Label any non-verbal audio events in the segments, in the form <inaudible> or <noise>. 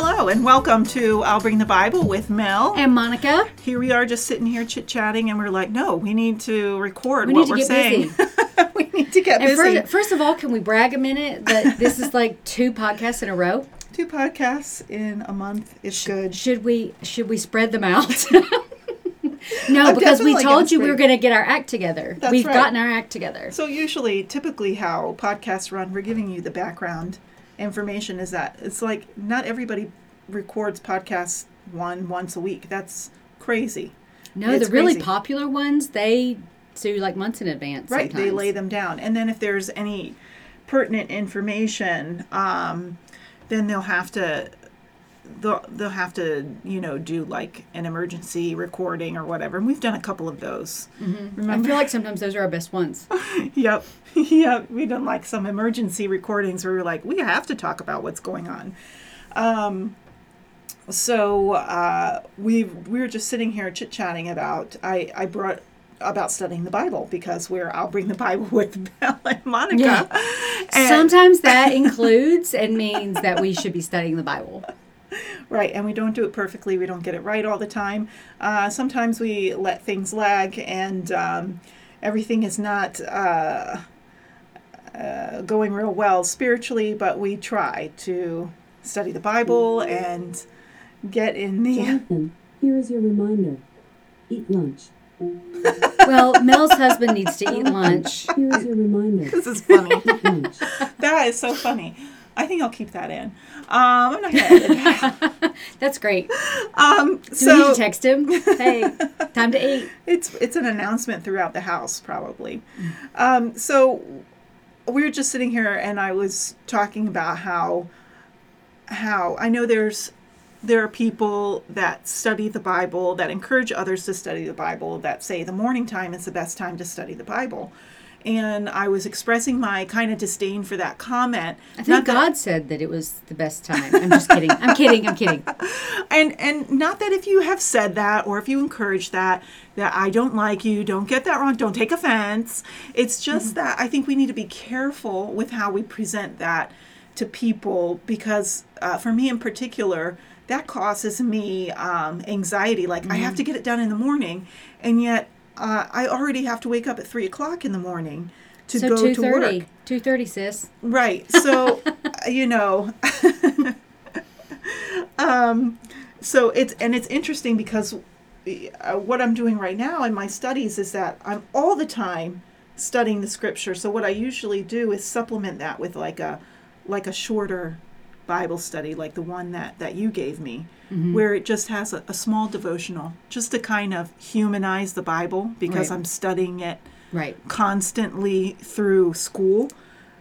Hello and welcome to I'll Bring the Bible with Mel. And Monica. Here we are just sitting here chit chatting, and we're like, no, we need to record We what need to we're get saying. busy. <laughs> we need to get And busy. first, first of all, can we brag a minute that this is like two podcasts in a row? <laughs> Two podcasts in a month is good. Should we should we spread them out? <laughs> no, I'm because we told you we were going to get our act together. That's We've right. gotten our act together. So usually, typically, how podcasts run, we're giving you the background information. Is that it's like not everybody records podcasts one once a week. That's crazy. No, It's the really crazy. popular ones they do like months in advance. Right, they lay them down, and then if there's any pertinent information, um, then they'll have to they'll, they'll have to you know do like an emergency recording or whatever. And we've done a couple of those. I Remember? feel like sometimes those are our best ones. <laughs> yep, <laughs> yep. We've done like some emergency recordings where we're like, we have to talk about what's going on. Um, so uh, we we were just sitting here chit chatting about I I brought about studying the Bible because we're I'll bring the Bible <laughs> with Mel and Monica. Yeah. And- Sometimes that includes and means that we should be studying the Bible. <laughs> Right, and we don't do it perfectly. We don't get it right all the time. Uh, sometimes we let things lag, and um, everything is not uh, uh, going real well spiritually. But we try to study the Bible and get in the. Jonathan, here is your reminder. Eat lunch. <laughs> Well, Mel's husband needs to eat lunch. Here is your reminder. <laughs> This is funny. Eat lunch. that is so funny. I think I'll keep that in. Um, I'm not gonna edit that. <laughs> That's great. Um, Do we need so to text him? Hey, time to eat. <laughs> it's it's an announcement throughout the house probably um, so we were just sitting here and i was talking about how how i know there's there are people that study the bible that encourage others to study the bible that say the morning time is the best time to study the bible and i was expressing my kind of disdain for that comment I Not think that- God said that it was the best time. I'm just kidding. I'm kidding. I'm kidding. <laughs> and and not that if you have said that or if you encourage that that i don't like you don't get that wrong don't take offense it's just that i think we need to be careful with how we present that to people because uh, for me in particular that causes me um, anxiety like i have to get it done in the morning and yet uh, i already have to wake up at three o'clock in the morning to So go two to work. Two thirty, sis. Right. So, <laughs> you know, <laughs> um, so it's and it's interesting because uh, what I'm doing right now in my studies is that I'm all the time studying the scripture. So what I usually do is supplement that with like a like a shorter Bible study, like the one that that you gave me, where it just has a, a small devotional, just to kind of humanize the Bible because Right. I'm studying it Right. constantly through school.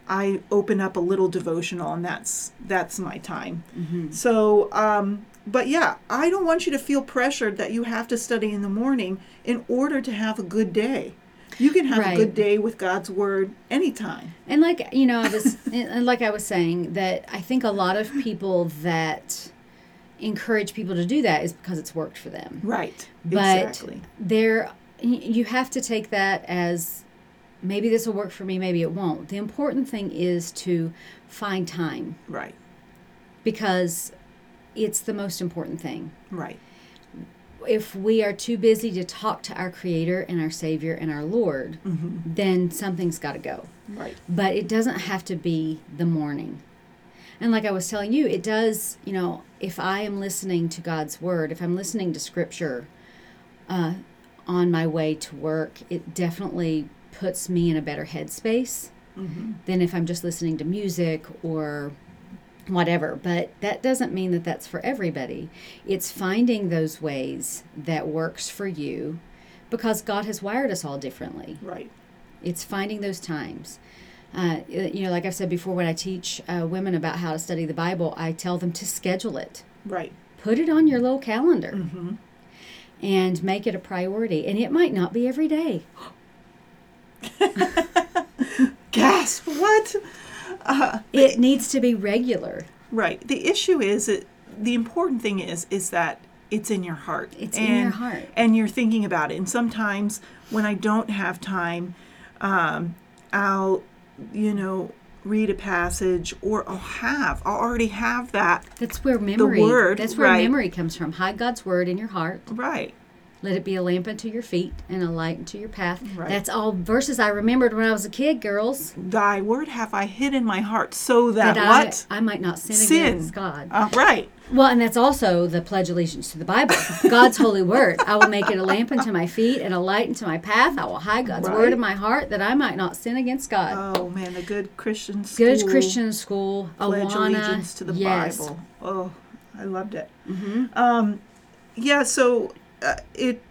I open up a little devotional and that's that's my time. So um but yeah i don't want you to feel pressured that you have to study in the morning in order to have a good day you can have a good day with god's word anytime. And like you know, I was <laughs> and like I was saying that I think a lot of people that encourage people to do that is because it's worked for them. right. But exactly. there, you have to take that as maybe this will work for me, maybe it won't. The important thing is to find time. Right. Because it's the most important thing. right if we are too busy to talk to our creator and our savior and our lord then something's got to go. Right. But it doesn't have to be the morning. And like i was telling you it does you know if i am listening to god's word if i'm listening to scripture uh, on my way to work it definitely puts me in a better headspace than if i'm just listening to music or whatever. But that doesn't mean that that's for everybody. It's finding those ways that works for you because God has wired us all differently. right It's finding those times. Uh, you know, like I've said before, when I teach uh, women about how to study the Bible, I tell them to schedule it. right Put it on your little calendar mm-hmm. and make it a priority. And it might not be every day. <laughs> gasp what uh, <laughs> It needs to be regular. Right. The issue is that the important thing is is that it's in your heart. It's in your heart. And you're thinking about it. And sometimes when I don't have time, um, I'll, you know, read a passage or I'll have, I'll already have that. That's where memory. word, that's where right. memory comes from. Hide God's word in your heart. Right. Let it be a lamp unto your feet and a light unto your path. Right. That's all verses I remembered when I was a kid, girls. Thy word have I hid in my heart so that, That what? I, I might not sin, Sin. against God. Uh, right. Well, and that's also the pledge allegiance to the Bible, <laughs> God's holy word. I will make it a lamp unto my feet and a light unto my path. I will hide God's word in my heart that I might not sin against God. Oh man, the good Christian school. Good Christian school, pledge Awana, allegiance to the yes. Bible. Oh, I loved it. Um, yeah, so uh, it.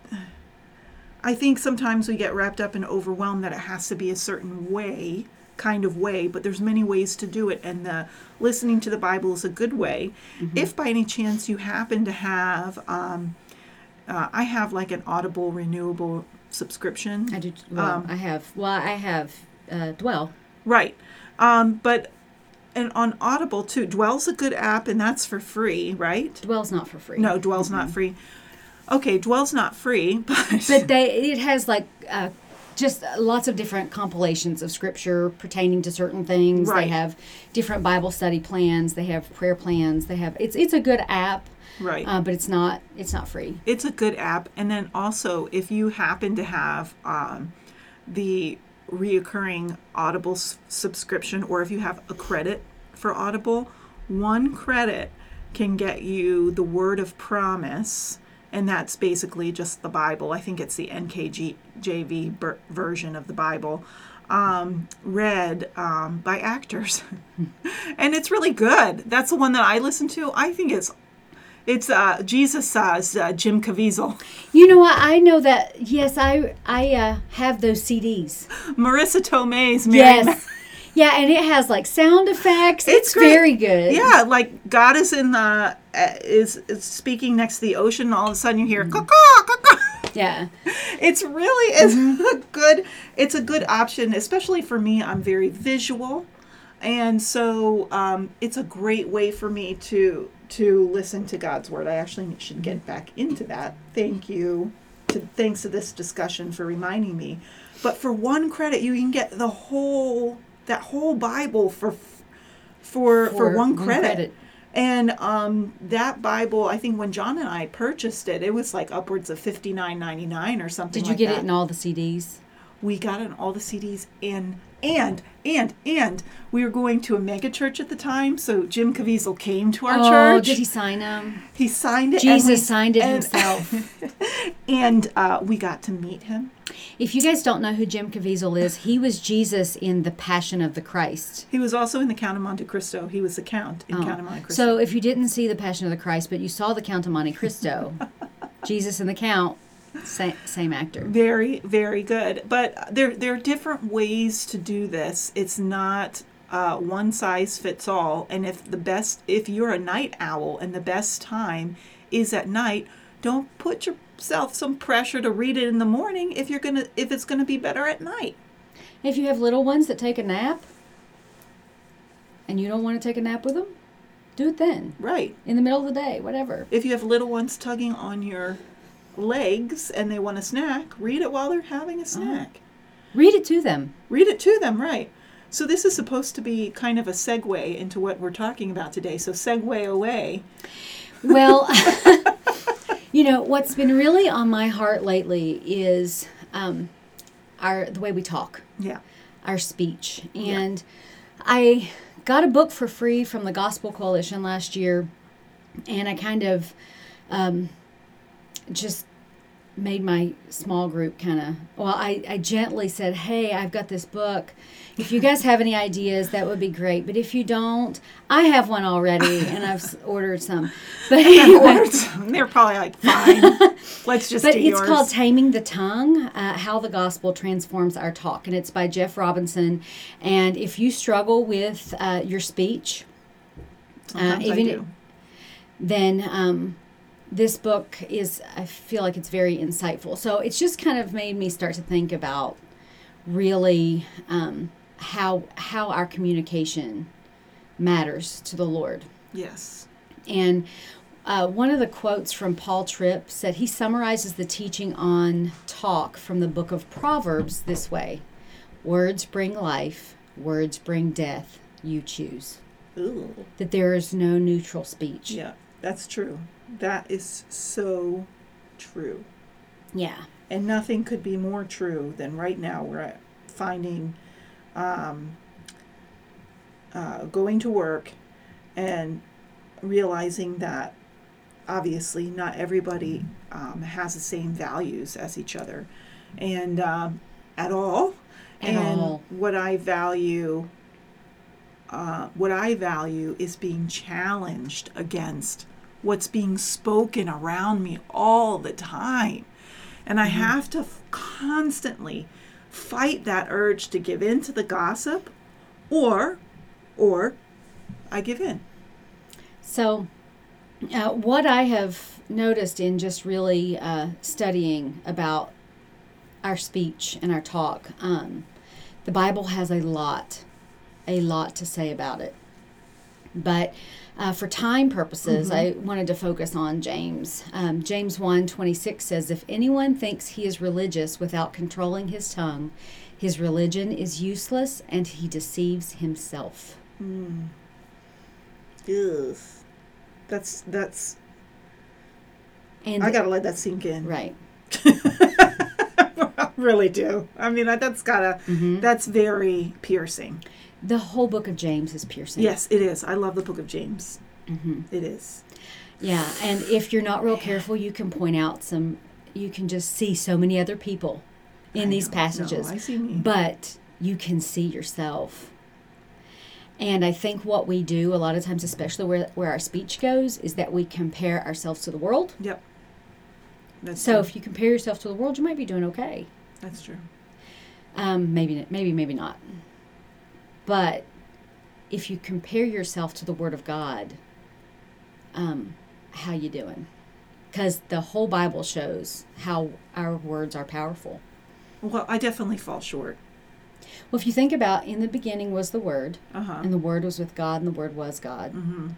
I think sometimes we get wrapped up and overwhelmed that it has to be a certain way, kind of way, but there's many ways to do it, and the listening to the Bible is a good way. Mm-hmm. If by any chance you happen to have, um, uh, I have like an Audible renewable subscription. I do. Well, Um, I have. Well, I have. Uh, dwell. Right. Um, but and on Audible too, Dwell's a good app and that's for free, right? Dwell's not for free. No, Dwell's not free. Okay, Dwell's not free, <laughs> but, but they it has like uh, just lots of different compilations of scripture pertaining to certain things. Right. They have different Bible study plans. They have prayer plans. They have it's it's a good app, right. uh, but it's not it's not free. it's a good app. And then also, if you happen to have um, the reoccurring Audible s- subscription, or if you have a credit for Audible, one credit can get you the Word of Promise, and that's basically just the Bible. I think it's the NKJV ber- version of the Bible. Um, read um, by actors, <laughs> and it's really good. That's the one that I listen to. I think it's it's uh, Jesus says uh, Jim Caviezel. You know what? I know that. Yes, I I uh, have those CDs. Marisa Tomei's Mary Ma- Yes. Yeah, and it has like sound effects. It's It's, very good. Yeah, like God is in the uh, is, is speaking next to the ocean. And all of a sudden, you hear Mm-hmm. caw caw. Yeah. <laughs> It's really is Mm-hmm. a good. It's a good option, especially for me. I'm very visual, and so um, it's a great way for me to to listen to God's word. I actually should get back into that. Thank you. To, thanks to this discussion for reminding me. But for one credit, you can get the whole that whole Bible for for for, For one one credit. credit. And um, that Bible, I think when John and I purchased it, it was like upwards of fifty nine ninety nine or something. Did you like get that. it in all the CDs? We got it in all the CDs and and and and we were going to a mega church at the time, so Jim Caviezel came to our oh, church. did he sign him? He signed it. Jesus we- signed it and- himself. <laughs> and uh, we got to meet him. If you guys don't know who Jim Caviezel is, he was Jesus in The Passion of the Christ. He was also in the Count of Monte Cristo. He was the Count in Count of Monte Cristo. Oh. So if you didn't see The Passion of the Christ, but you saw The Count of Monte Cristo, <laughs> Jesus and the Count, same, same actor. Very, very good. But there, there are different ways to do this. It's not uh, one size fits all. And if the best, if you're a night owl and the best time is at night, don't put yourself some pressure to read it in the morning if you're gonna, if it's gonna be better at night. If you have little ones that take a nap and you don't want to take a nap with them, do it then, Right. in the middle of the day, whatever. If you have little ones tugging on your legs and they want a snack, read it while they're having a snack. Read it to them. Read it to them, right. So this is supposed to be kind of a segue into what we're talking about today. So segue away. Well, <laughs> <laughs> you know what's been really on my heart lately is um, our the way we talk, Yeah. our speech, and I got a book for free from the Gospel Coalition last year, and I kind of um, just made my small group kind of well I, I gently said hey i've got this book. If you guys have any ideas that would be great. But if you don't i have one already and i've ordered some. <laughs> But anyway. They're probably like, fine. <laughs> Let's just but it's yours. called taming the tongue uh, how the gospel transforms our talk. And it's by jeff robinson. And if you struggle with uh, your speech I even- do. then um, this book is i feel like it's very insightful so it's just kind of made me start to think about really um, how how our communication matters to the lord Yes. and uh, one of the quotes from Paul Tripp said he summarizes the teaching on talk from the book of Proverbs this way Words bring life, words bring death, you choose. Ooh. That there is no neutral speech. Yeah, that's true. That is so true. Yeah. And nothing could be more true than right now we're finding, um, uh, going to work and realizing that obviously not everybody um, has the same values as each other and um, at all. At and all. what I value, uh, what I value is being challenged against what's being spoken around me all the time. And I have to f- constantly fight that urge to give in to the gossip or or I give in. So, uh, what I have noticed in just really uh, studying about our speech and our talk, um, the Bible has a lot, a lot to say about it. But uh, for time purposes, I wanted to focus on James. Um, James 1 26 says, If anyone thinks he is religious without controlling his tongue, his religion is useless and he deceives himself. Ugh. That's that's And I gotta let that sink in. right. <laughs> I really do. I mean that, that's gotta Mm-hmm. that's very piercing. The whole book of James is piercing. Yes, it is. I love the book of James. Mm-hmm. It is. Yeah, and if you're not real careful, you can point out some. You can just see so many other people in I these know. passages, No, I see me. but you can see yourself. And I think what we do a lot of times, especially where where our speech goes, is that we compare ourselves to the world. Yep. That's So true. if you compare yourself to the world, you might be doing okay. that's true. Um, maybe, maybe, maybe not. But if you compare yourself to the Word of God, um, how you doing? Because the whole Bible shows how our words are powerful. Well, I definitely fall short. Well, if you think about, in the beginning was the Word, Uh huh. and the Word was with God, and the Word was God. Mm-hmm.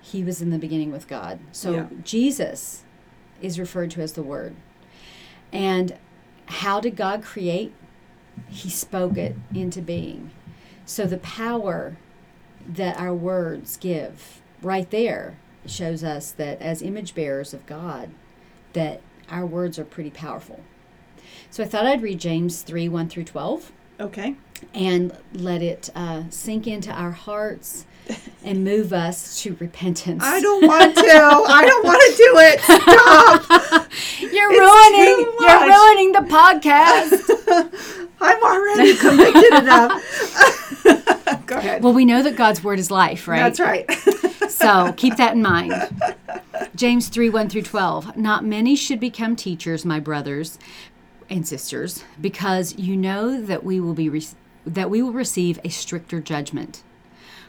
He was in the beginning with God. So Yeah. Jesus is referred to as the Word. And how did God create? He spoke it into being. So the power that our words give right there shows us that as image bearers of God, that our words are pretty powerful. So I thought I'd read James 3 1 through 12 Okay. and let it uh, sink into our hearts and move us to repentance. I don't want to. I don't want to do it. Stop. <laughs> You're It's ruining. You're ruining the podcast. <laughs> I'm already convicted enough. <laughs> Go ahead. well, we know that God's word is life, right? That's right. <laughs> So keep that in mind. James 3 1 through 12. Not many should become teachers, my brothers and sisters, because you know that we will be re- that we will receive a stricter judgment.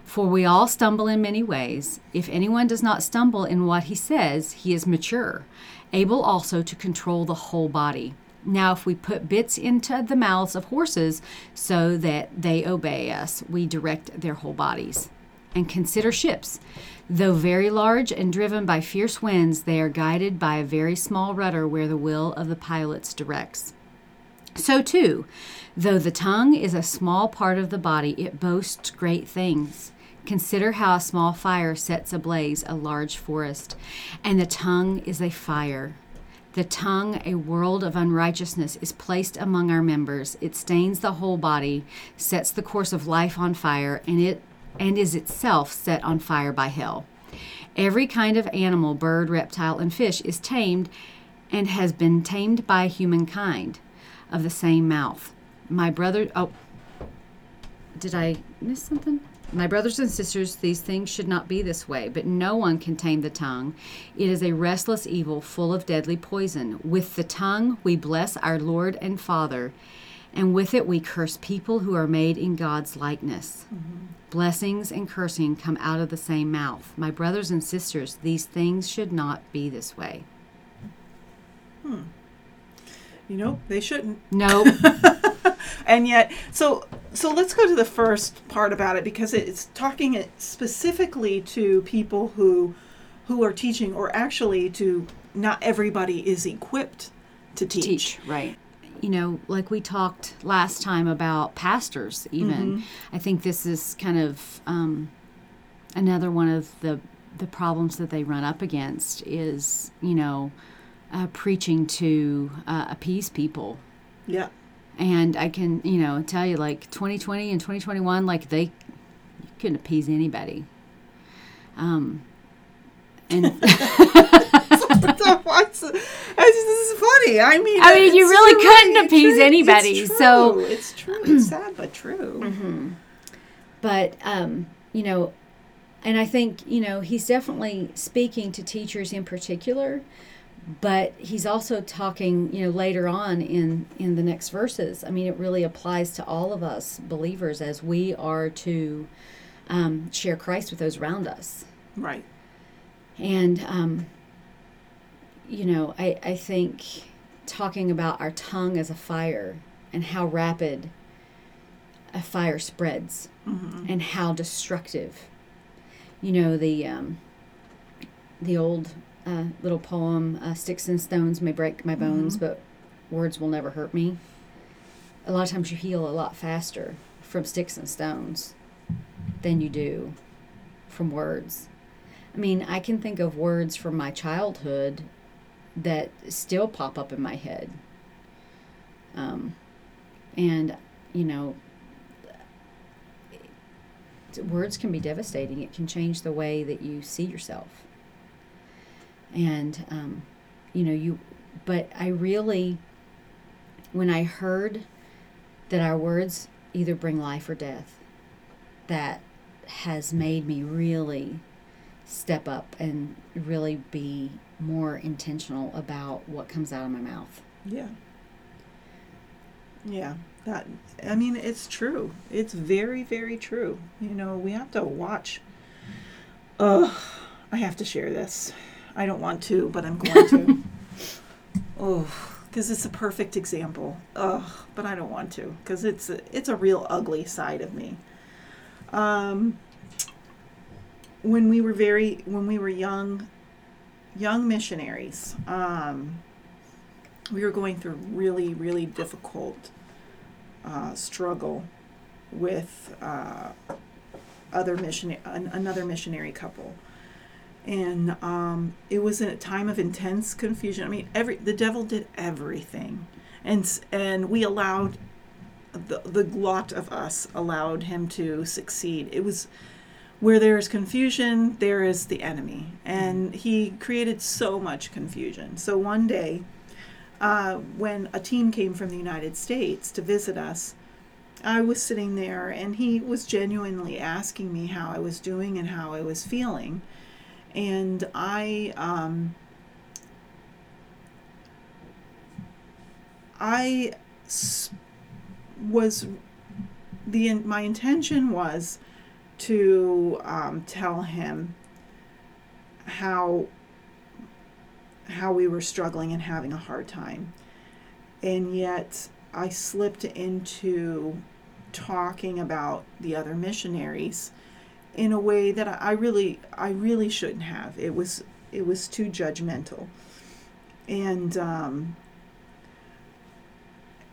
For we all stumble in many ways. If anyone does not stumble in what he says, he is mature, able also to control the whole body. Now, if we put bits into the mouths of horses so that they obey us, we direct their whole bodies. And consider ships. Though very large and driven by fierce winds, they are guided by a very small rudder where the will of the pilots directs. So, too, though the tongue is a small part of the body, it boasts great things. Consider how a small fire sets ablaze a large forest, and the tongue is a fire. The tongue, a world of unrighteousness, is placed among our members. It stains the whole body, sets the course of life on fire, and it and is itself set on fire by hell. Every kind of animal, bird, reptile, and fish is tamed and has been tamed by humankind of the same mouth. My brother, oh, did I miss something? My brothers and sisters, these things should not be this way, but no one can tame the tongue. It is a restless evil full of deadly poison. With the tongue we bless our Lord and Father, and with it we curse people who are made in God's likeness. Blessings and cursing come out of the same mouth. My brothers and sisters, these things should not be this way. Hmm. you know, they shouldn't. No. <laughs> And yet, so so let's go to the first part about it because it's talking it specifically to people who who are teaching or actually to not everybody is equipped to teach. teach, right. you know, like we talked last time about pastors, even. I think this is kind of um, another one of the the problems that they run up against is, you know, uh, preaching to uh, appease people. Yeah. And I can, you know, tell you like 2020 and 2021, like they you couldn't appease anybody. Um, and <laughs> What's- this is funny. I mean, I mean, you really true, couldn't appease true, anybody, It's so- it's true. It's <clears throat> sad but true. but um, you know, and I think you know he's definitely speaking to teachers in particular, but he's also talking you know later on in in the next verses. I mean, it really applies to all of us believers as we are to um, share Christ with those around us. Right. And, um, you know, I, I think talking about our tongue as a fire and how rapid a fire spreads and how destructive. You know, the, um, the old uh, little poem, uh, Sticks and Stones may break my bones, but words will never hurt me. A lot of times you heal a lot faster from sticks and stones than you do from words. I mean, I can think of words from my childhood that still pop up in my head. Um, and, you know, words can be devastating. It can change the way that you see yourself. And, um, you know, you, but I really, when I heard that our words either bring life or death, that has made me really step up and really be more intentional about what comes out of my mouth. Yeah. Yeah. That I mean it's true. It's very very true. You know, we have to watch Ugh, I have to share this. I don't want to, but I'm going to. <laughs> oh, because it's a perfect example. Ugh, but I don't want to because it's a, it's a real ugly side of me. Um, when we were very when we were young, young missionaries, um, we were going through really really difficult uh, struggle with uh, other mission another missionary couple and um, it was in a time of intense confusion. I mean every the devil did everything. And and we allowed the, the lot of us allowed him to succeed. It was where there is confusion there is the enemy. And he created so much confusion. So one day uh, when a team came from the united states to visit us I was sitting there and he was genuinely asking me how I was doing and how I was feeling. And I um, I was the my intention was to um, tell him how how we were struggling and having a hard time. And yet I slipped into talking about the other missionaries in a way that I really I really shouldn't have. It was it was too judgmental. And um,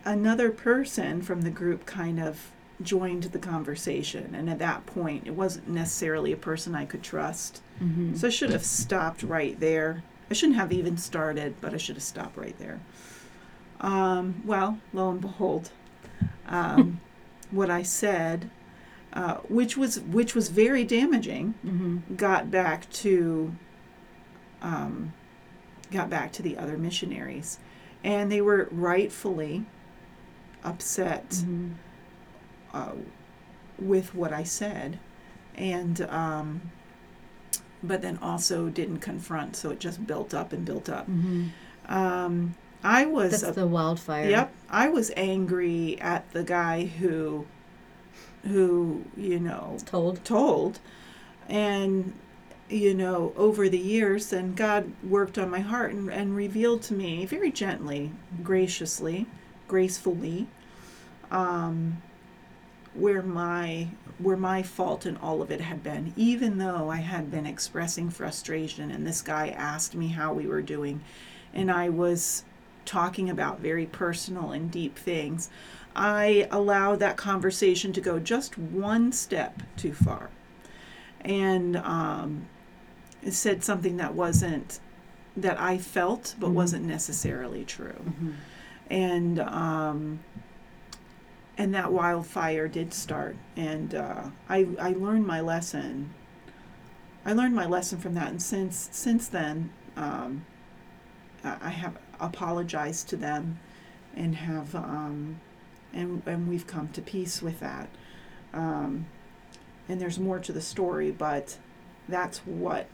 another person from the group kind of joined the conversation and at that point it wasn't necessarily a person I could trust. Mm-hmm. So I should have stopped right there. I shouldn't have even started, but I should have stopped right there. Um, well, lo and behold, um, <laughs> what I said, uh, which was which was very damaging, Mm-hmm. got back to um, got back to the other missionaries, and they were rightfully upset Mm-hmm. uh, with what I said, and um, but then also didn't confront, so it just built up and built up. Mm-hmm. Um, I was That's a- the wildfire. Yep, I was angry at the guy who, who you know Told. told, and you know over the years, and God worked on my heart and, and revealed to me very gently, graciously, gracefully, um, where my where my fault in all of it had been. Even though I had been expressing frustration, and this guy asked me how we were doing, and I was talking about very personal and deep things, I allowed that conversation to go just one step too far. And um, said something that wasn't, that I felt, but wasn't necessarily true. And, um, and that wildfire did start. And uh, I, I learned my lesson. I learned my lesson from that. And since, since then, um, I I have apologized to them and have um, and and we've come to peace with that. Um, and there's more to the story, but that's what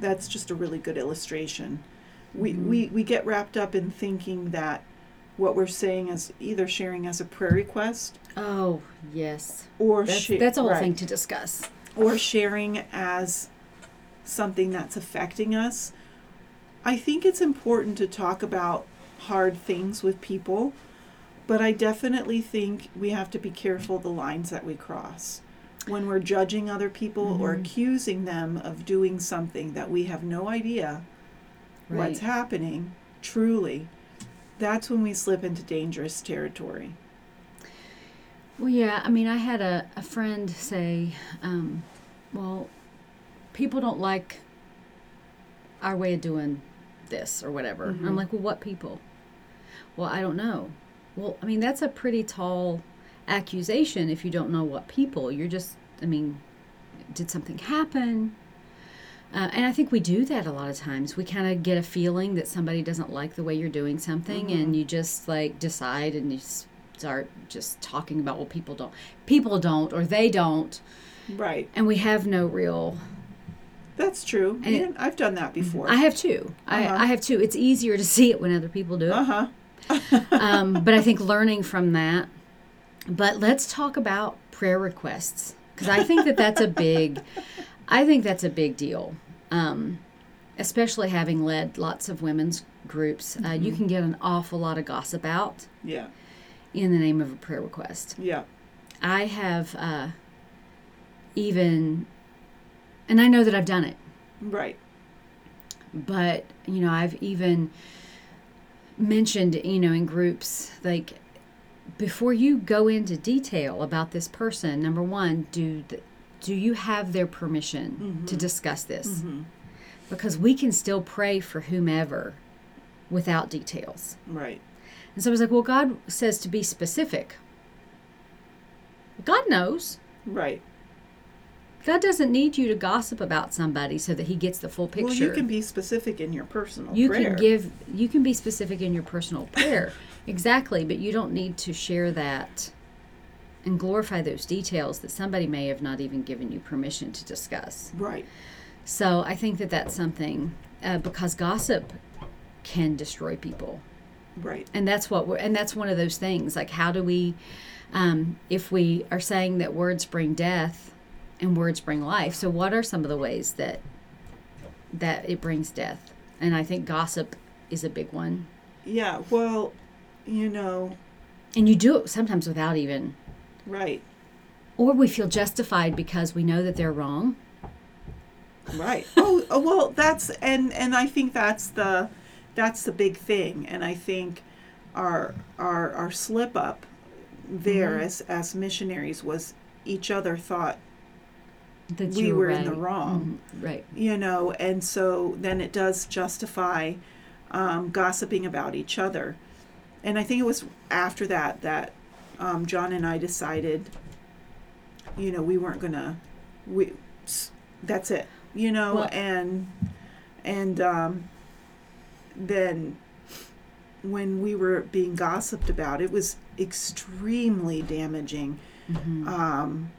that's just a really good illustration. We we we get wrapped up in thinking that what we're saying is either sharing as a prayer request Oh, yes. or That's, sha- that's a whole right, thing to discuss. or sharing as something that's affecting us. I think it's important to talk about hard things with people, but I definitely think we have to be careful the lines that we cross. When we're judging other people or accusing them of doing something that we have no idea what's happening, truly, that's when we slip into dangerous territory. Well, yeah. I mean, I had a, a friend say, um, well, people don't like our way of doing this or whatever. And I'm like, well, what people? Well, I don't know. Well, I mean, that's a pretty tall accusation if you don't know what people. You're just, I mean, did something happen? Uh, and I think we do that a lot of times. We kind of get a feeling that somebody doesn't like the way you're doing something, and you just like decide and you start just talking about what people don't, people don't, or they don't, Right. and we have no real. That's true. And- yeah, I've done that before. I have two. Uh-huh. I, I have two. It's easier to see it when other people do it. uh huh. Um, but I think learning from that. But let's talk about prayer requests because I think that that's a big, <laughs> I think that's a big deal. Um, especially having led lots of women's groups, uh, you can get an awful lot of gossip out Yeah. in the name of a prayer request. Yeah. I have uh, even, and I know that I've done it Right. but you know i've even mentioned you know in groups like before you go into detail about this person number one do th- do you have their permission to mm-hmm. discuss this? Mm-hmm. Because we can still pray for whomever without details. Right. and so i was like well god says to be specific. God knows. Right. God doesn't need you to gossip about somebody so that he gets the full picture Well, you can be specific in your personal you prayer. can give you can be specific in your personal prayer <laughs> exactly but you don't need to share that and glorify those details that somebody may have not even given you permission to discuss Right. so i think that that's something uh, because gossip can destroy people Right. and that's what we're and that's one of those things like how do we um, if we are saying that words bring death and words bring life so what are some of the ways that that it brings death and i think gossip is a big one Yeah. Well, you know, and you do it sometimes without even right. or we feel justified because we know that they're wrong Right. <laughs> oh, oh, well, that's and and I think that's the that's the big thing, and I think our our our slip up there Mm-hmm. as as missionaries was each other thought that we were in the right. wrong. Mhm, right you know, and so then it does justify um, gossiping about each other. And I think it was after that that um, John and I decided, you know, we weren't gonna, we, that's it, you know, Well- and and um, then when we were being gossiped about, it was extremely damaging um,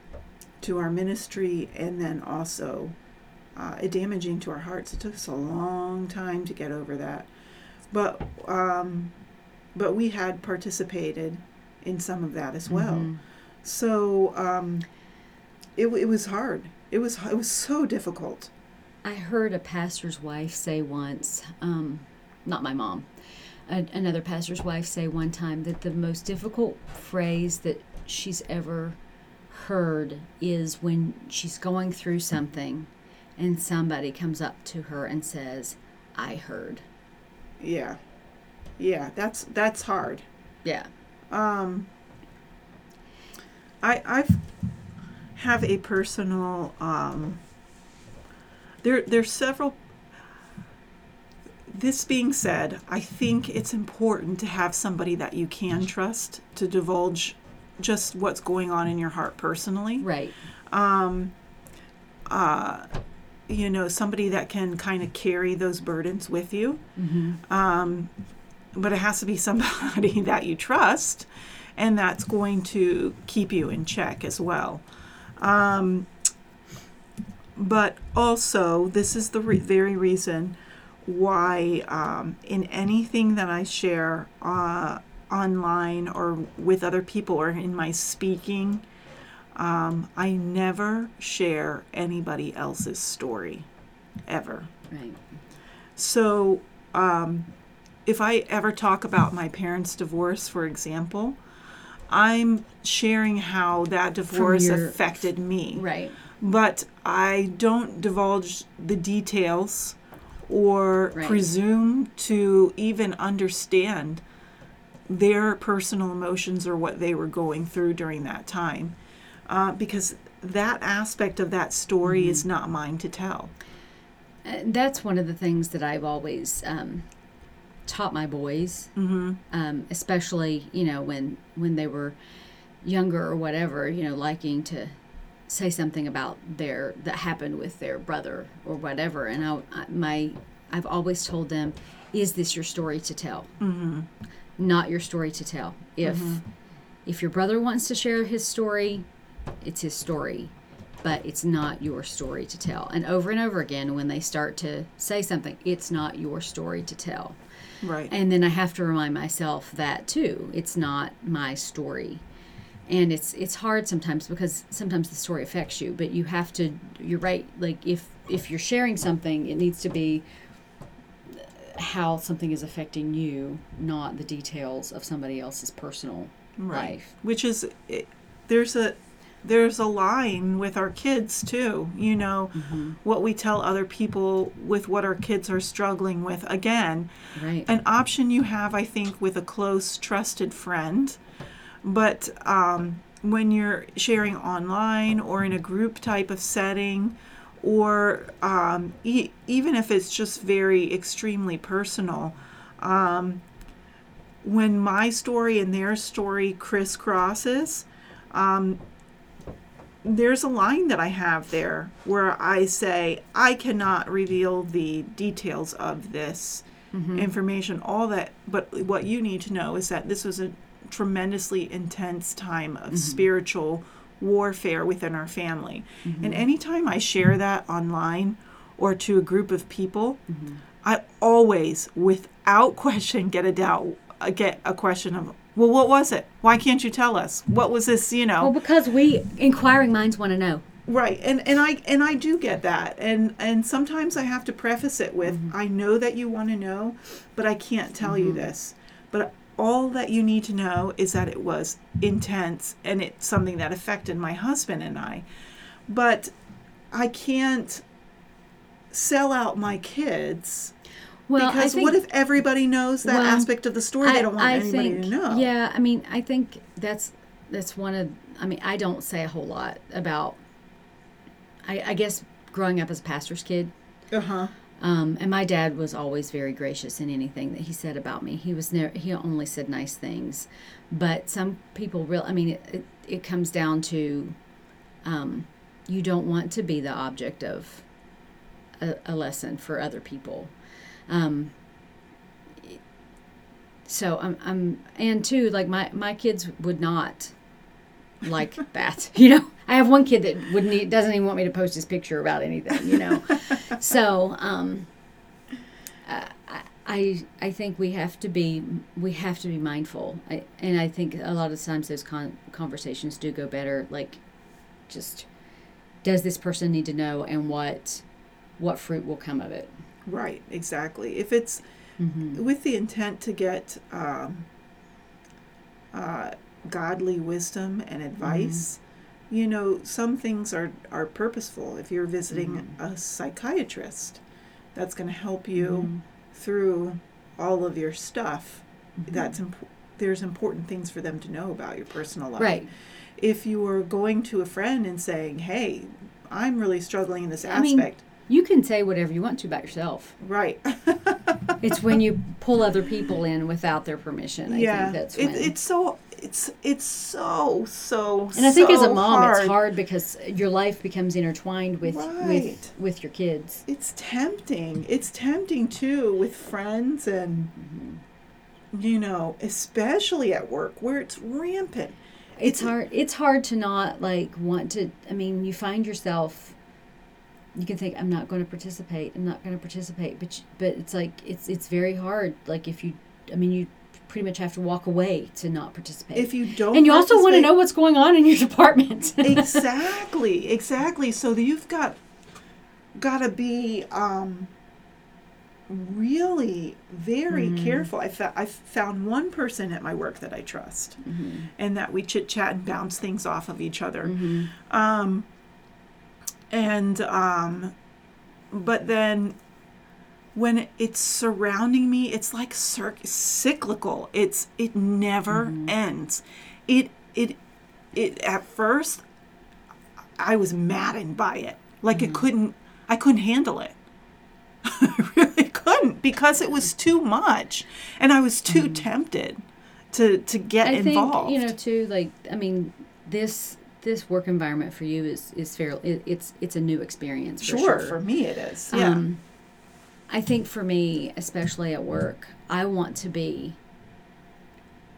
to our ministry, and then also uh, it damaging to our hearts. It took us a long time to get over that, but um, but we had participated in some of that as well. Mhm. So um, it it was hard. It was it was so difficult. I heard a pastor's wife say once, um, not my mom, a, another pastor's wife say one time that the most difficult phrase that she's ever heard is when she's going through something and somebody comes up to her and says, I heard. Yeah, yeah, that's that's hard. Yeah. Um, I I've have a personal um. There there's several. This being said, I think it's important to have somebody that you can trust to divulge just what's going on in your heart personally. Right. Um, uh, you know, somebody that can kind of carry those burdens with you. Mm-hmm. Um, but it has to be somebody <laughs> that you trust and that's going to keep you in check as well. Um, but also, this is the re- very reason why, um, in anything that I share uh, online or with other people or in my speaking, um, I never share anybody else's story, ever. Right. So, um, if I ever talk about my parents' divorce, for example, I'm sharing how that divorce your- affected me. Right. But I don't divulge the details or Right. presume to even understand their personal emotions or what they were going through during that time. Uh, because that aspect of that story is not mine to tell. And that's one of the things that I've always um, taught my boys, Mm-hmm. um, especially you know when when they were younger or whatever. You know, liking to say something about their that happened with their brother or whatever. And I, I my I've always told them, "Is this your story to tell? Mm-hmm. Not your story to tell. If mm-hmm. if your brother wants to share his story, it's his story." but it's not your story to tell. And over and over again, when they start to say something, it's not your story to tell. Right. And then I have to remind myself that too. It's not my story. And it's it's hard sometimes because sometimes the story affects you, but you have to you're right, like if if you're sharing something, it needs to be how something is affecting you, not the details of somebody else's personal life. which is it, there's a there's a line with our kids too you know Mm-hmm. what we tell other people with what our kids are struggling with again Right. an option you have i think with a close trusted friend but um, when you're sharing online or in a group type of setting or um, e- even if it's just very extremely personal um, when my story and their story crisscrosses um, there's a line that I have there where I say I cannot reveal the details of this information. All that but what you need to know is that this was a tremendously intense time of spiritual warfare within our family. And mm-hmm. anytime I share that online or to a group of people mm-hmm. I always without <laughs> question get a doubt uh, get a question of well what was it? Why can't you tell us? What was this you know? Well, because we inquiring minds want to know. Right, and and I and I do get that, and and sometimes I have to preface it with, mm-hmm. I know that you want to know, but I can't tell you this. But all that you need to know is that it was intense, and it's something that affected my husband and I. But I can't sell out my kids Well, because think, what if everybody knows that well, aspect of the story? they don't want anybody think, to know. Yeah, I mean, I think that's that's one of. I mean, I don't say a whole lot about. I, I guess growing up as a pastor's kid, Uh huh. Um, and my dad was always very gracious in anything that he said about me. He was never. He only said nice things, but some people real. I mean, it it, it comes down to. Um, you don't want to be the object of a, a lesson for other people. Um, so I'm, I'm and two like my my kids would not like that <laughs> you know i have one kid that wouldn't e- doesn't even want me to post his picture about anything you know <laughs> so um I- I I think we have to be we have to be mindful, I, and I think a lot of times those con- conversations do go better. Like, just does this person need to know, and what what fruit will come of it? Right, exactly. If it's Mm-hmm. with the intent to get um, uh, godly wisdom and mm-hmm. advice, you know, some things are, are purposeful. If you're visiting mm-hmm. a psychiatrist, that's going to help you mm-hmm. through all of your stuff. that's imp- there's important things for them to know about your personal life. Right. If you are going to a friend and saying, "Hey, I'm really struggling in this I mean- aspect," You can say whatever you want to about yourself. right? It's when you <laughs> pull other people in without their permission. I yeah, think that's it, when. it's so it's it's so so. and I think as a mom, hard. it's hard because your life becomes intertwined with Right. with with your kids. It's tempting. It's tempting too with friends and mm-hmm. you know, especially at work where it's rampant. It's It's- hard. It's hard to not like want to. I mean, you find yourself. You can think, "I'm not going to participate. I'm not going to participate," but you- but it's like it's it's very hard. Like if you, I mean, you pretty much have to walk away to not participate. If you don't and you also want to know what's going on in your <laughs> department. <laughs> exactly exactly so you've got got to be um really very Mm-hmm. careful i fa- i found one person at my work that i trust Mm-hmm. and that we chit chat and bounce things off of each other um and um but then when it's surrounding me it's like cir- cyclical it's it never Mm-hmm. ends it it it at first i was maddened by it like Mm-hmm. it couldn't i couldn't handle it <laughs> i really couldn't because it was too much and i was too tempted to to get Mm-hmm. I involved think you know too. Like I mean, this this work environment for you is is fair. It, it's it's a new experience. For sure sure. for me it is yeah Um, I think for me, especially at work, I want to be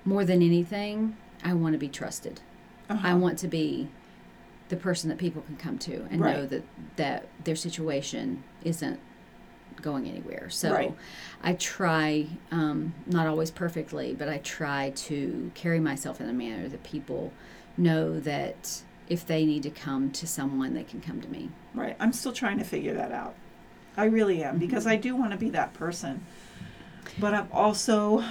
more than anything. I want to be trusted. Uh-huh. I want to be the person that people can come to and know that that their situation isn't going anywhere. So Right. I try, um, not always perfectly, but I try to carry myself in a manner that people know that if they need to come to someone, they can come to me. Right. I'm still trying to figure that out. I really am because I do want to be that person. But I've also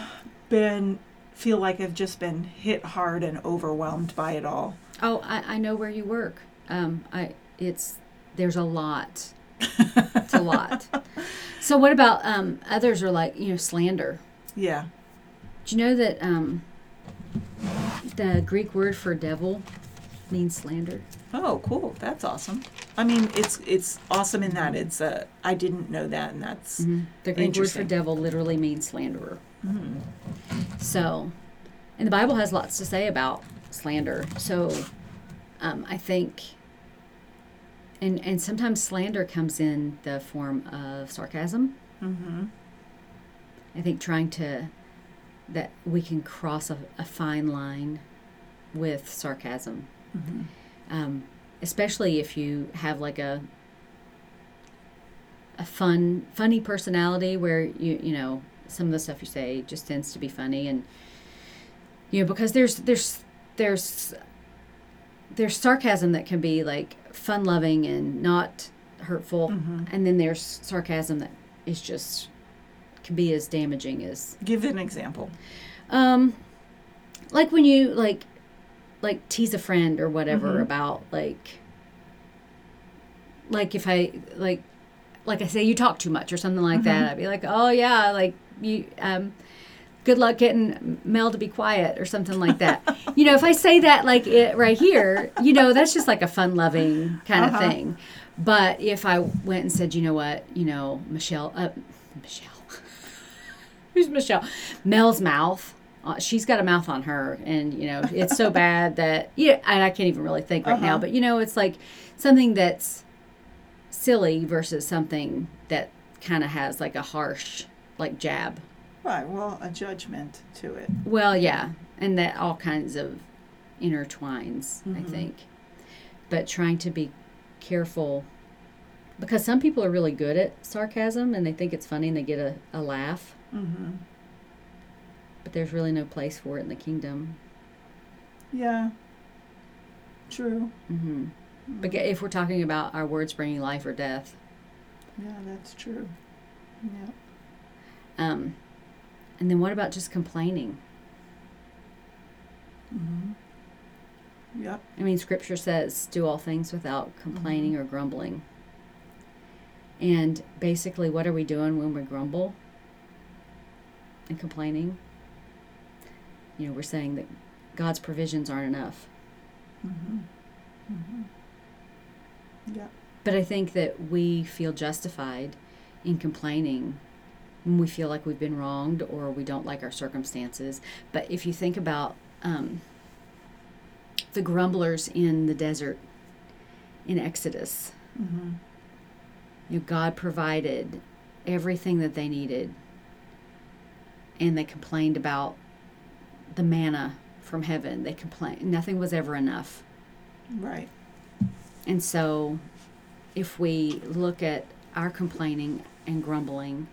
been feel like I've just been hit hard and overwhelmed by it all. Oh, I, I know where you work. Um, I it's there's a lot. it's a lot. <laughs> So what about um, others are like you know slander? Yeah. Do you know that um, the Greek word for devil means slander? Oh, cool. That's awesome. I mean, it's it's awesome in that it's uh I didn't know that and that's The Greek word for devil literally means slanderer. So, and the Bible has lots to say about slander. So, um, I think, and and sometimes slander comes in the form of sarcasm. mm-hmm. I think trying to that we can cross a, a fine line with sarcasm, um, especially if you have like a a fun, funny personality where you you know some of the stuff you say just tends to be funny and you know because there's there's there's there's sarcasm that can be like fun loving and not hurtful. And then there's sarcasm that is just can be as damaging as Give an example. um, like when you like, like tease a friend or whatever Mhm. about like, like if I like, like I say you talk too much or something like that. I'd be like, oh yeah, like you, um, good luck getting Mel to be quiet or something like that. <laughs> you know, if I say that like it right here, you know, that's just like a fun loving kind Uh-huh. of thing. But if I went and said, you know what, you know, Michelle, uh, Michelle. <laughs> Who's Michelle? Mel's mouth. Uh, she's got a mouth on her, and you know it's so bad <laughs> that yeah, and I can't even really think right now. Uh-huh. But you know, it's like something that's silly versus something that kind of has like a harsh like jab. Right. Well, a judgment to it. Well, yeah, and that all kinds of intertwines, I Mhm. think. But trying to be careful because some people are really good at sarcasm and they think it's funny and they get a, a laugh, Mm-hmm. But there's really no place for it in the kingdom. Yeah. True. Mm-hmm. But if we're talking about our words bringing life or death, Yeah, that's true. Yeah. um, and then what about just complaining? Mm-hmm. Yep. I mean, Scripture says, "Do all things without complaining or grumbling." And basically, what are we doing when we grumble and complaining? You know we're saying that God's provisions aren't enough. Yeah. But I think that we feel justified in complaining when we feel like we've been wronged or we don't like our circumstances. But if you think about um, the grumblers in the desert in Exodus, Mm-hmm. you know, God provided everything that they needed, and they complained about the manna from heaven. They complained nothing was ever enough. Right. And so, if we look at our complaining and grumbling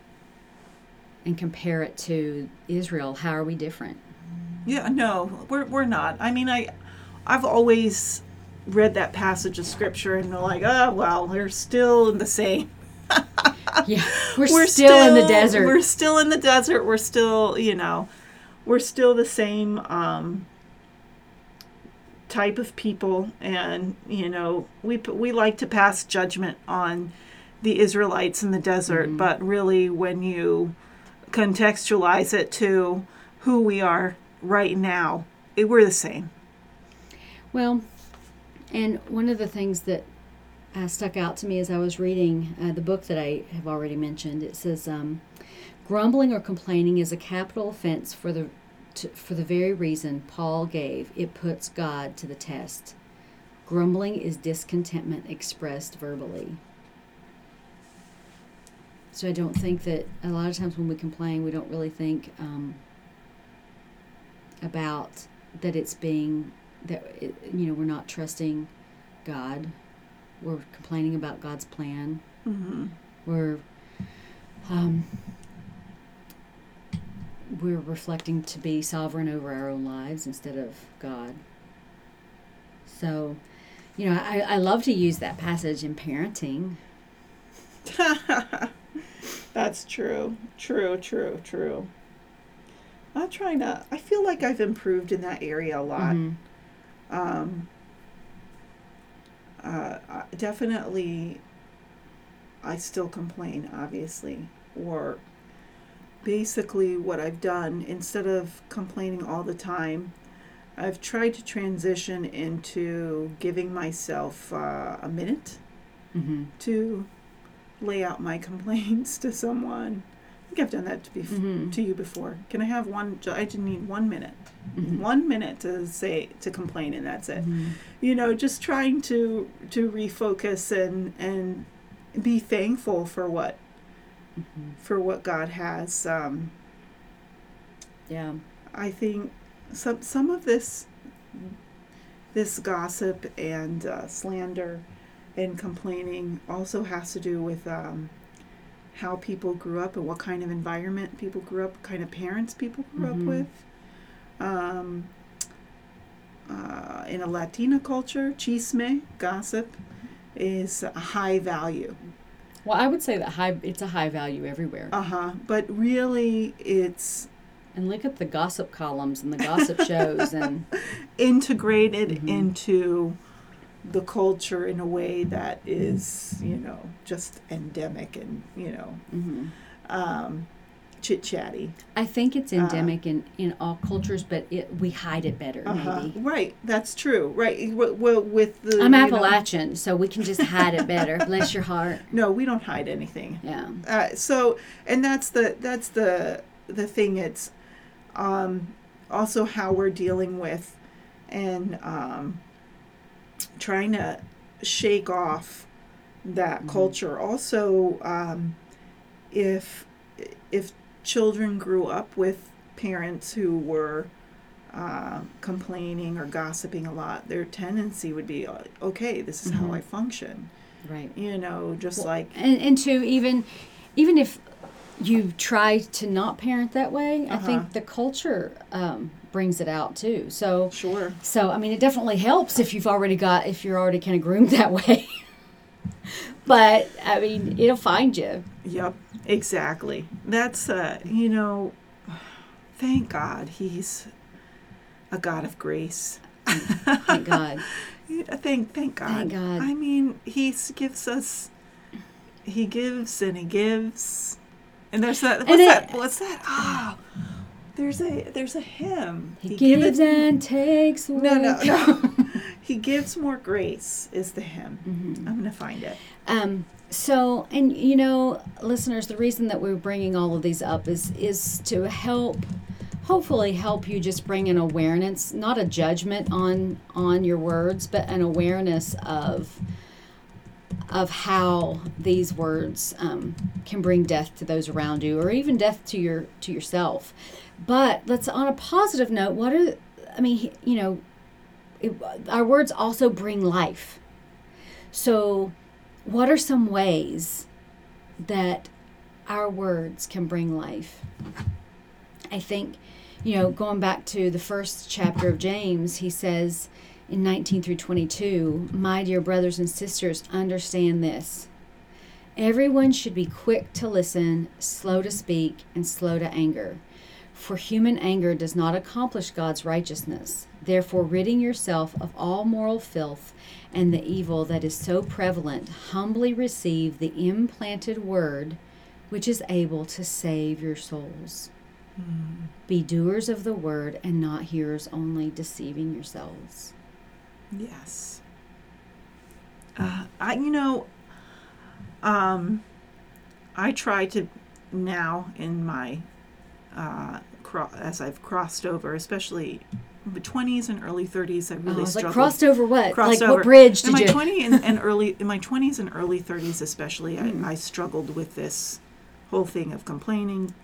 and compare it to Israel, how are we different? Yeah, no, we're we're not. I mean, I I've always read that passage of scripture and they're like, oh well, we're still in the same. <laughs> Yeah, <laughs> we're, still, in the desert. We're still in the desert. We're still, you know, we're still the same um, type of people, and you know, we we like to pass judgment on the Israelites in the desert, Mm-hmm. but really, when you contextualize it to who we are right now, it, we're the same. Well, and one of the things that uh, stuck out to me as I was reading uh, the book that I have already mentioned, it says, um, "Grumbling or complaining is a capital offense for the to, for the very reason Paul gave. It puts God to the test. Grumbling is discontentment expressed verbally." So I don't think that a lot of times when we complain, we don't really think um, about that it's being that it, you know we're not trusting God. We're complaining about God's plan. Mm-hmm. We're um, we're reflecting to be sovereign over our own lives instead of God. So, you know, I, I love to use that passage in parenting. <laughs> That's true. True, true, true. I'm trying to, I feel like I've improved in that area a lot. Mhm. Um, uh, definitely, I still complain, obviously. Or basically, what I've done, instead of complaining all the time, I've tried to transition into giving myself uh, a minute Mhm. to lay out my <laughs> complaints to someone. I think I've done that to, be Mhm. to you before. Can I have one? I just need one minute. Mhm. One minute to say to complain, and that's it. Mhm. You know, just trying to to refocus and and be thankful for what Mhm. for what God has. Um, Yeah. I think some some of this this gossip and uh, slander and complaining also has to do with um, how people grew up and what kind of environment people grew up, kind of parents people grew Mhm. up with. Um, uh, in a Latina culture, chisme, gossip, is a high value. Well, I would say that high it's a high value everywhere. Uh huh. But really, it's And look at the gossip columns and the gossip <laughs> shows and integrated Mhm. into the culture in a way that is, you know, just endemic and, you know, Mhm. um, chit chatty. I think it's Uh, endemic in, in all cultures, but it, we hide it better, Uh-huh. maybe. Right. That's true. Right. Well, with the. I'm you know- Appalachian, so we can just hide it better. <laughs> Bless your heart. no, we don't hide anything. Yeah. Uh, so, and that's the that's the the thing. It's um, also how we're dealing with and um, trying to shake off that Mhm. culture. Also, um, if if children grew up with parents who were uh, complaining or gossiping a lot, their tendency would be, uh, okay, this is how Mhm. I function. Right. You know, just Well, like And, and to even, even if you try to not parent that way, I Uh-huh. think the culture um, brings it out too. So, sure. so I mean, it definitely helps if you've already got, if you're already kind of groomed <laughs> that way. But I mean, it'll find you. Yep, exactly. That's uh, you know, thank God he's a God of grace. Thank God. <laughs> Thank thank God. Thank God. I mean, he gives us he gives and he gives. And there's that what's it- that what's that? Ah. There's a there's a hymn. He, gives giveth- and takes away. No, no, <laughs> no. he gives more grace is the hymn. Mm-hmm. I'm gonna find it. Um, so, and you know, listeners, the reason that we're bringing all of these up is is to help, hopefully, help you just bring an awareness, not a judgment on on your words, but an awareness of of how these words um, can bring death to those around you, or even death to your to yourself. But let's on a positive note. What are I mean, you know, it, our words also bring life. So, what are some ways that our words can bring life? I think, you know, going back to the first chapter of James, he says in 19 through 22, My dear brothers and sisters, understand this. Everyone should be quick to listen, slow to speak, and slow to anger. For human anger does not accomplish God's righteousness. Therefore, ridding yourself of all moral filth and the evil that is so prevalent, humbly receive the implanted word which is able to save your souls. Be doers of the word and not hearers only, deceiving yourselves. Yes. Uh, I you know, um, I try to now in my uh, cro- as I've crossed over, especially in the twenties and early thirties. I Oh, I really was like, struggled. crossed over what? crossed like, over. what bridge in did my you? 20 and, and early in my 20s and early 30s especially Mm. I, I struggled with this whole thing of complaining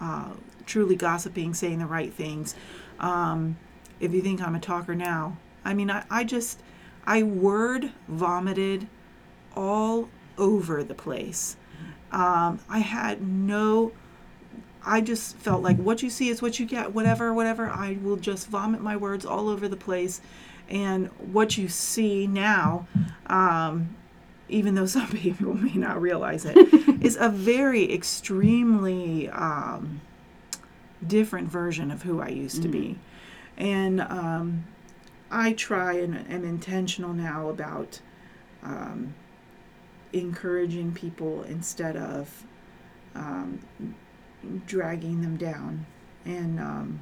uh, truly gossiping saying the right things um, if you think i'm a talker now i mean I, I just i word vomited all over the place um, i had no I just felt like what you see is what you get, whatever, whatever. I will just vomit my words all over the place. And what you see now, um, even though <laughs> some people may not realize it, <laughs> is a very extremely um, different version of who I used to be. And um, I try and am intentional now about um, encouraging people instead of um, dragging them down. And um,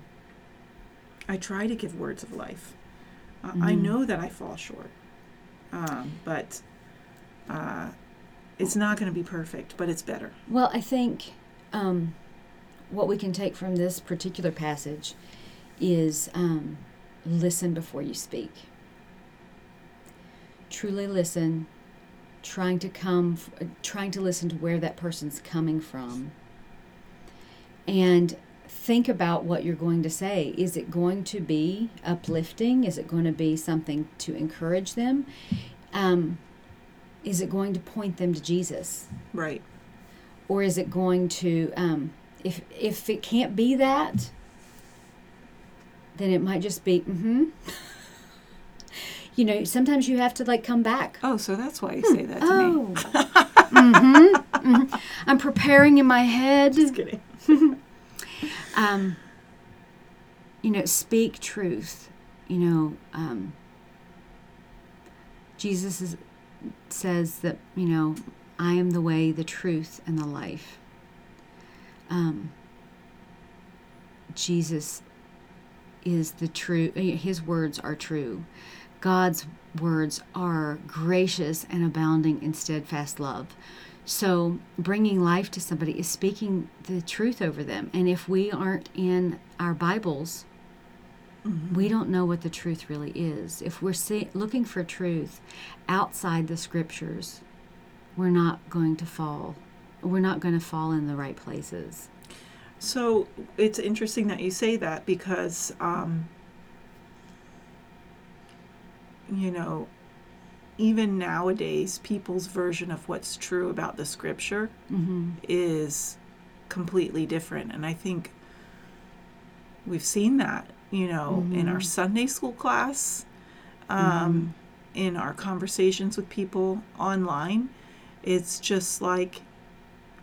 I try to give words of life. Uh, I Mhm. know that I fall short, um, but uh, it's not going to be perfect, but it's better. Well, I think um, what we can take from this particular passage is um, listen before you speak. Truly listen, trying to come, f- trying to listen to where that person's coming from, and think about what you're going to say. Is it going to be uplifting? Is it going to be something to encourage them? Um, is it going to point them to Jesus? Right. or is it going to um, if if it can't be that then it might just be mm-hmm <laughs> you know sometimes you have to like come back Oh, so that's why you say that to me. oh <laughs> mm-hmm, hmm i'm preparing in my head Just kidding. <laughs> um, you know, speak truth. You know, um, Jesus is, says that, you know, I am the way, the truth, and the life. Um, Jesus is the true, his words are true. God's words are gracious and abounding in steadfast love. So, bringing life to somebody is speaking the truth over them. And if we aren't in our Bibles, we don't know what the truth really is. If we're see- looking for truth outside the scriptures, we're not going to fall. We're not going to fall in the right places. So it's interesting that you say that because, um, you know, even nowadays, people's version of what's true about the scripture Mm-hmm. is completely different. And I think we've seen that, you know, in our Sunday school class, um, in our conversations with people online. It's just like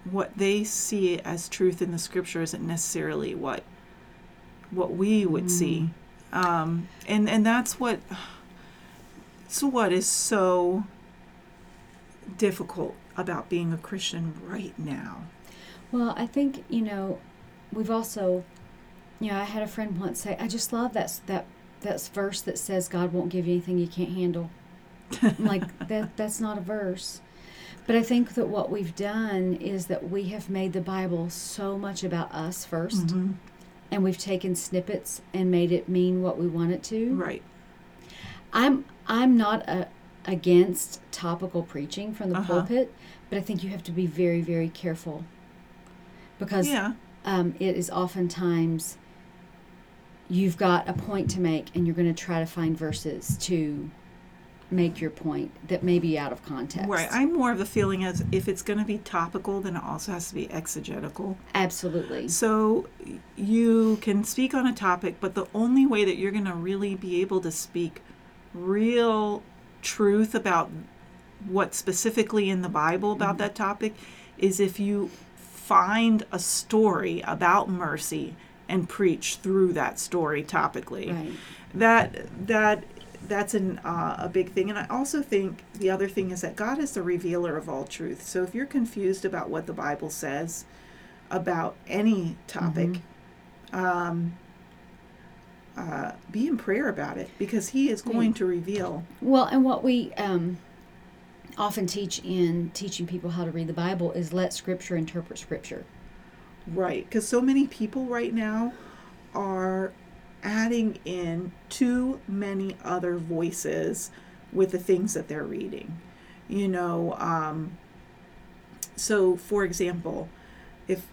what they see as truth in the scripture isn't necessarily what what we would see. Um, and and that's what so what is so difficult about being a Christian right now. Well, I think, you know, we've also you know, I had a friend once say, "I just love that that that verse that says God won't give you anything you can't handle." Like <laughs> that that's not a verse. But I think that what we've done is that we have made the Bible so much about us 1st Mhm. and we've taken snippets and made it mean what we want it to. Right. I'm I'm not a, against topical preaching from the Uh-huh. pulpit, but I think you have to be very very careful because Yeah. um, it is oftentimes you've got a point to make and you're going to try to find verses to make your point that may be out of context. Right. I'm more of the feeling as if it's going to be topical, then it also has to be exegetical. Absolutely. So you can speak on a topic, but the only way that you're going to really be able to speak real truth about what specifically in the Bible about that topic is if you find a story about mercy and preach through that story topically. Right. that that that's an uh, a big thing. And i also think the other thing is that god is the revealer of all truth. So if you're confused about what the bible says about any topic um, uh, be in prayer about it because he is going to reveal Well, and what we um, often teach in teaching people how to read the Bible is let Scripture interpret Scripture. Right, because so many people right now are adding in too many other voices with the things that they're reading. You know, um, so for example, if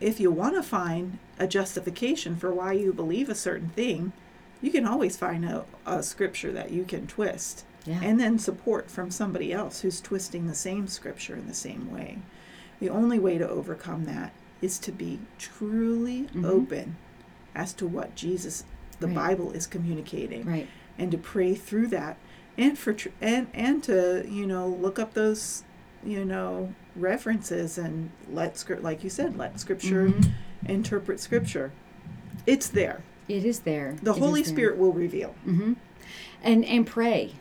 if you want to find a justification for why you believe a certain thing, you can always find a, a scripture that you can twist Yeah. and then support from somebody else who's twisting the same scripture in the same way. The only way to overcome that is to be truly Mhm. open as to what Jesus, the Right. Bible, is communicating, right. and to pray through that, and for tr- and and to you know look up those you know references and let script like you said let scripture Mhm. Interpret scripture. It's there. It is there. The It Holy there. Spirit will reveal. hmm And and pray.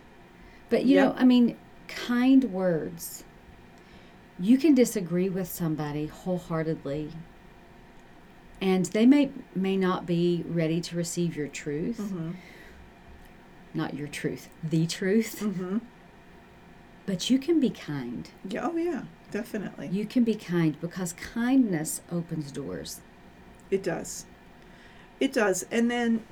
But you Yep. know, I mean, kind words. You can disagree with somebody wholeheartedly, and they may may not be ready to receive your truth, Mm-hmm. not your truth, the truth. Mm-hmm. But you can be kind. Yeah, oh yeah, definitely. You can be kind because kindness opens doors. It does. It does. And then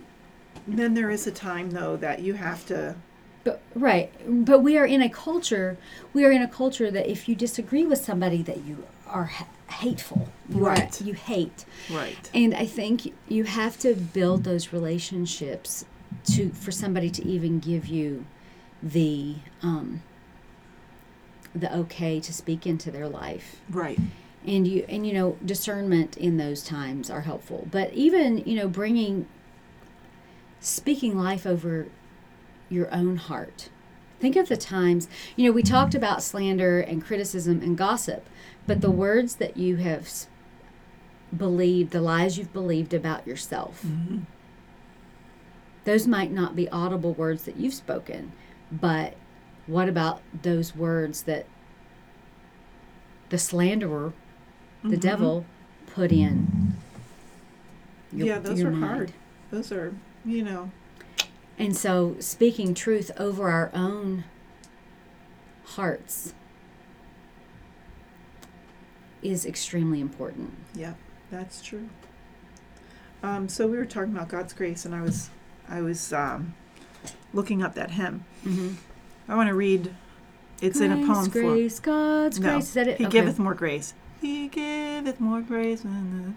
then there is a time though that you have to But right, but we are in a culture. We are in a culture that if you disagree with somebody, that you are ha- hateful. You are- Right. you hate, right. and I think you have to build those relationships to for somebody to even give you the um, the okay to speak into their life Right. And you and you know discernment in those times are helpful. But even you know bringing speaking life over your own heart. Think of the times you know we talked about slander and criticism and gossip but the words that you have believed the lies you've believed about yourself. Mm-hmm. those might not be audible words that you've spoken but what about those words that the slanderer the Mhm. devil put in your- yeah, those your are mind. hard. Those are, you know, and so speaking truth over our own hearts is extremely important yeah, that's true. Um, so we were talking about God's grace, and I was, I was um, looking up that hymn. mm-hmm. I want to read. It's in a poem form. grace god's No, grace is that it He Okay. giveth more grace. He giveth more grace. Than.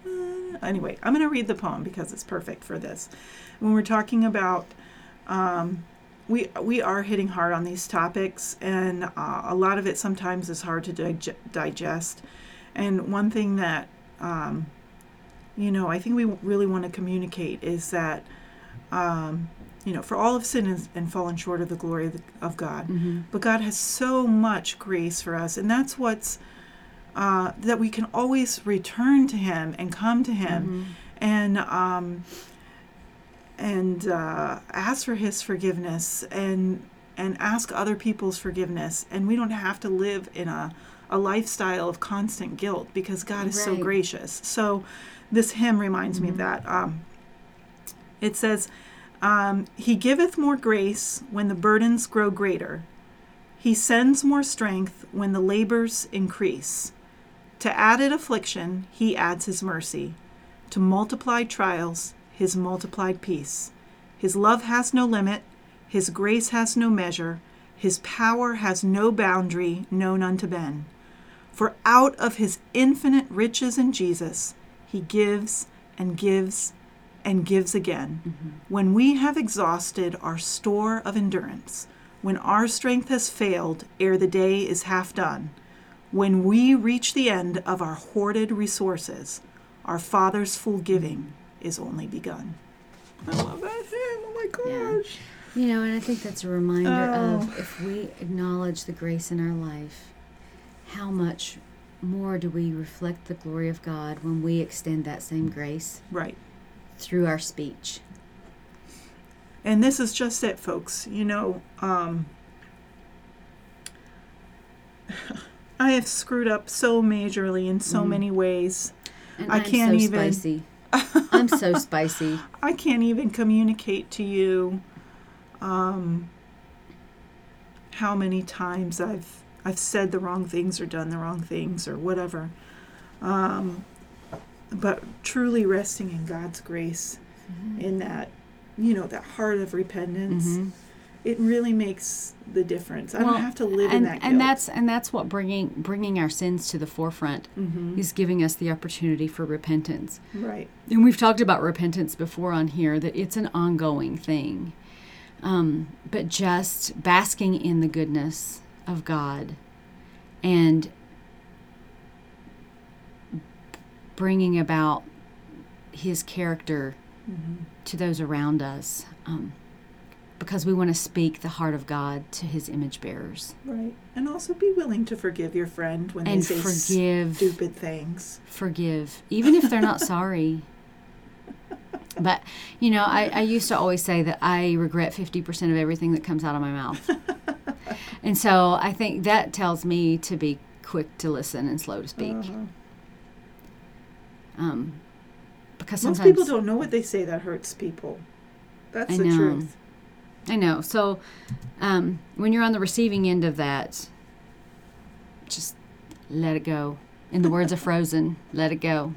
Anyway, I'm going to read the poem because it's perfect for this. When we're talking about, um, we we are hitting hard on these topics, and uh, a lot of it sometimes is hard to dig- digest. And one thing that, um, you know, I think we really want to communicate is that, um, you know, for all of sin and, and fallen short of the glory of, the, of God, Mhm. but God has so much grace for us, and that's what's uh, that we can always return to Him and come to Him Mhm. and um, and uh, ask for His forgiveness and and ask other people's forgiveness, and we don't have to live in a a lifestyle of constant guilt because God is so gracious. So this hymn reminds me of Mhm. that. Um, It says, um, He giveth more grace when the burdens grow greater. He sends more strength when the labors increase. To added affliction, he adds his mercy. To multiplied trials, his multiplied peace. His love has no limit, his grace has no measure, his power has no boundary known unto men. For out of his infinite riches in Jesus, he gives and gives and gives again. Mm-hmm. When we have exhausted our store of endurance, when our strength has failed ere the day is half done, when we reach the end of our hoarded resources, our Father's full giving is only begun. I love that hymn. Oh my Yeah. gosh. You know, and I think that's a reminder Oh. of if we acknowledge the grace in our life, how much more do we reflect the glory of God when we extend that same grace Right. through our speech? And this is just it, folks. You know, um, <laughs> I have screwed up so majorly in so many ways. And I I'm can't so even- spicy. I'm so <laughs> spicy. I can't even communicate to you um, how many times I've I've said the wrong things or done the wrong things or whatever. Um, but truly resting in God's grace, in that, you know, that heart of repentance, Mhm. It really makes the difference. I Well, don't have to live and, in that guilt. and that's and that's what bringing bringing our sins to the forefront Mhm. is giving us the opportunity for repentance. right. And we've talked about repentance before on here that it's an ongoing thing. Um, but just basking in the goodness of God and bringing about His character Mm-hmm. to those around us um, because we want to speak the heart of God to His image bearers Right. And also be willing to forgive your friend when and they say forgive. stupid things. forgive, even if they're not <laughs> sorry. But, you know, I, I used to always say that I regret 50% of everything that comes out of my mouth. <laughs> and so I think that tells me to be quick to listen and slow to speak. Uh-huh. Um, because Most people don't know what they say that hurts people. That's I the know. truth. I know. So um, when you're on the receiving end of that, just let it go. In the words of <laughs> Frozen, let it go.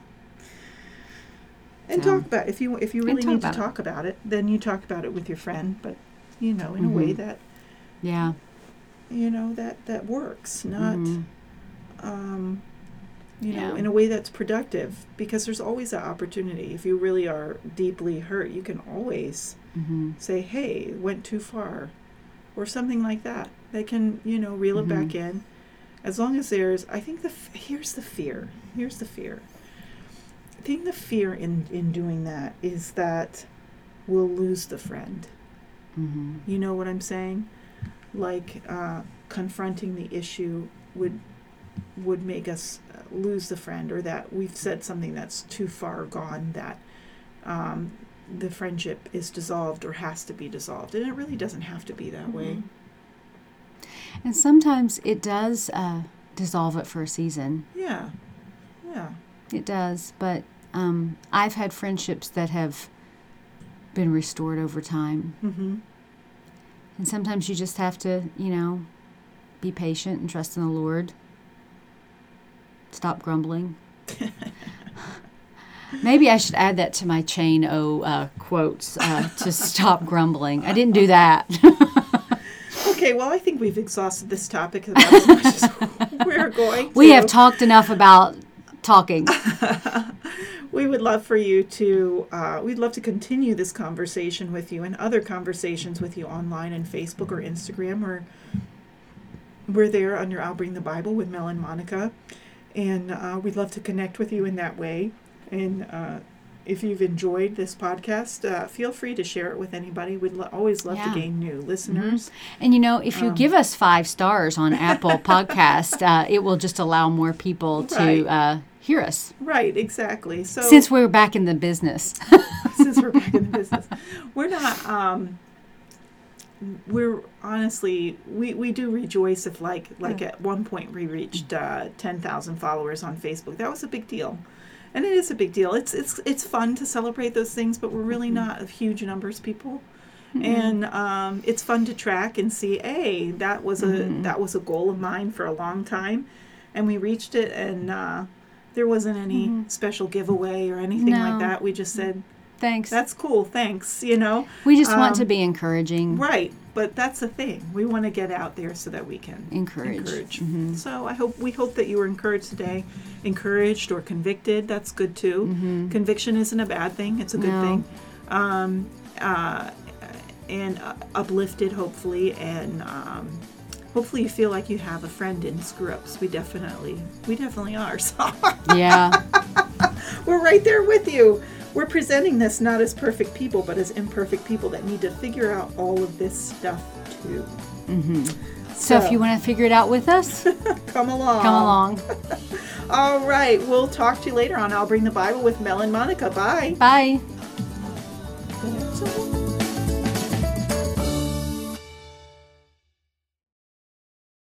And So- talk about if you if you really need to about it. talk about it, then you talk about it with your friend, but you know, in a way Mhm. that Yeah. you know that that works, not Mhm. um you know, in a way that's productive because there's always that opportunity. If you really are deeply hurt, you can always Mhm. say, "Hey, went too far." Or something like that. They can, you know, reel it back Mm-hmm. in. As long as there's I think the f- here's the fear. Here's the fear. I think the fear in in doing that is that we'll lose the friend. Mhm. You know what I'm saying? Like uh, confronting the issue would would make us uh, lose the friend, or that we've said something that's too far gone that um, the friendship is dissolved or has to be dissolved, and it really doesn't have to be that way. And sometimes it does uh, dissolve it for a season. Yeah, yeah, It does. But um, I've had friendships that have been restored over time. mm-hmm. And sometimes you just have to, you know, be patient and trust in the Lord. Stop grumbling. <laughs> Maybe I should add that to my chain O uh, quotes uh, to stop grumbling. I didn't do that. <laughs> Okay, well, I think we've exhausted this topic about as much as <laughs> we're going. we have talked enough about talking. <laughs> we would love for you to uh, we'd love to continue this conversation with you and other conversations with you online on facebook or instagram or we're there under i'll bring the bible with mel and monica and uh, we'd love to connect with you in that way and uh, if you've enjoyed this podcast uh, feel free to share it with anybody we'd lo- always love Yeah. to gain new listeners And you know, if Um, you give us five stars on Apple <laughs> Podcast, uh, it will just allow more people to uh, hear us. right exactly so Since we're back in the business. <laughs> since we're back in the business. <laughs> We're not um we're honestly we, we do rejoice if like like at one point we reached uh, 10,000 followers on Facebook. That was a big deal. And it is a big deal. It's it's it's fun to celebrate those things, but we're really Mm-hmm. not of huge numbers people. And um, it's fun to track and see, hey, that was a Mm-hmm. that was a goal of mine for a long time, and we reached it, and uh, there wasn't any special giveaway or anything like Mm-hmm. That. We just said, Thanks. that's cool, thanks, you know. we just want to um, be encouraging. Right, but that's the thing. We want to get out there so that we can Encourage. Mm-hmm. So I hope we hope that you were encouraged today, encouraged or convicted. That's good too. Conviction isn't a bad thing; it's a good Mm-hmm. No. thing. Um, uh, and uh, uplifted, hopefully, and um, hopefully you feel like you have a friend in screw ups. We definitely, we definitely are. <laughs> So Yeah. we're right there with you. We're presenting this not as perfect people, but as imperfect people that need to figure out all of this stuff too. Mm-hmm. So, so if you want to figure it out with us, <laughs> come along. Come along. <laughs> all right. We'll talk to you later on. I'll bring the Bible with Mel and Monica. Bye. Bye.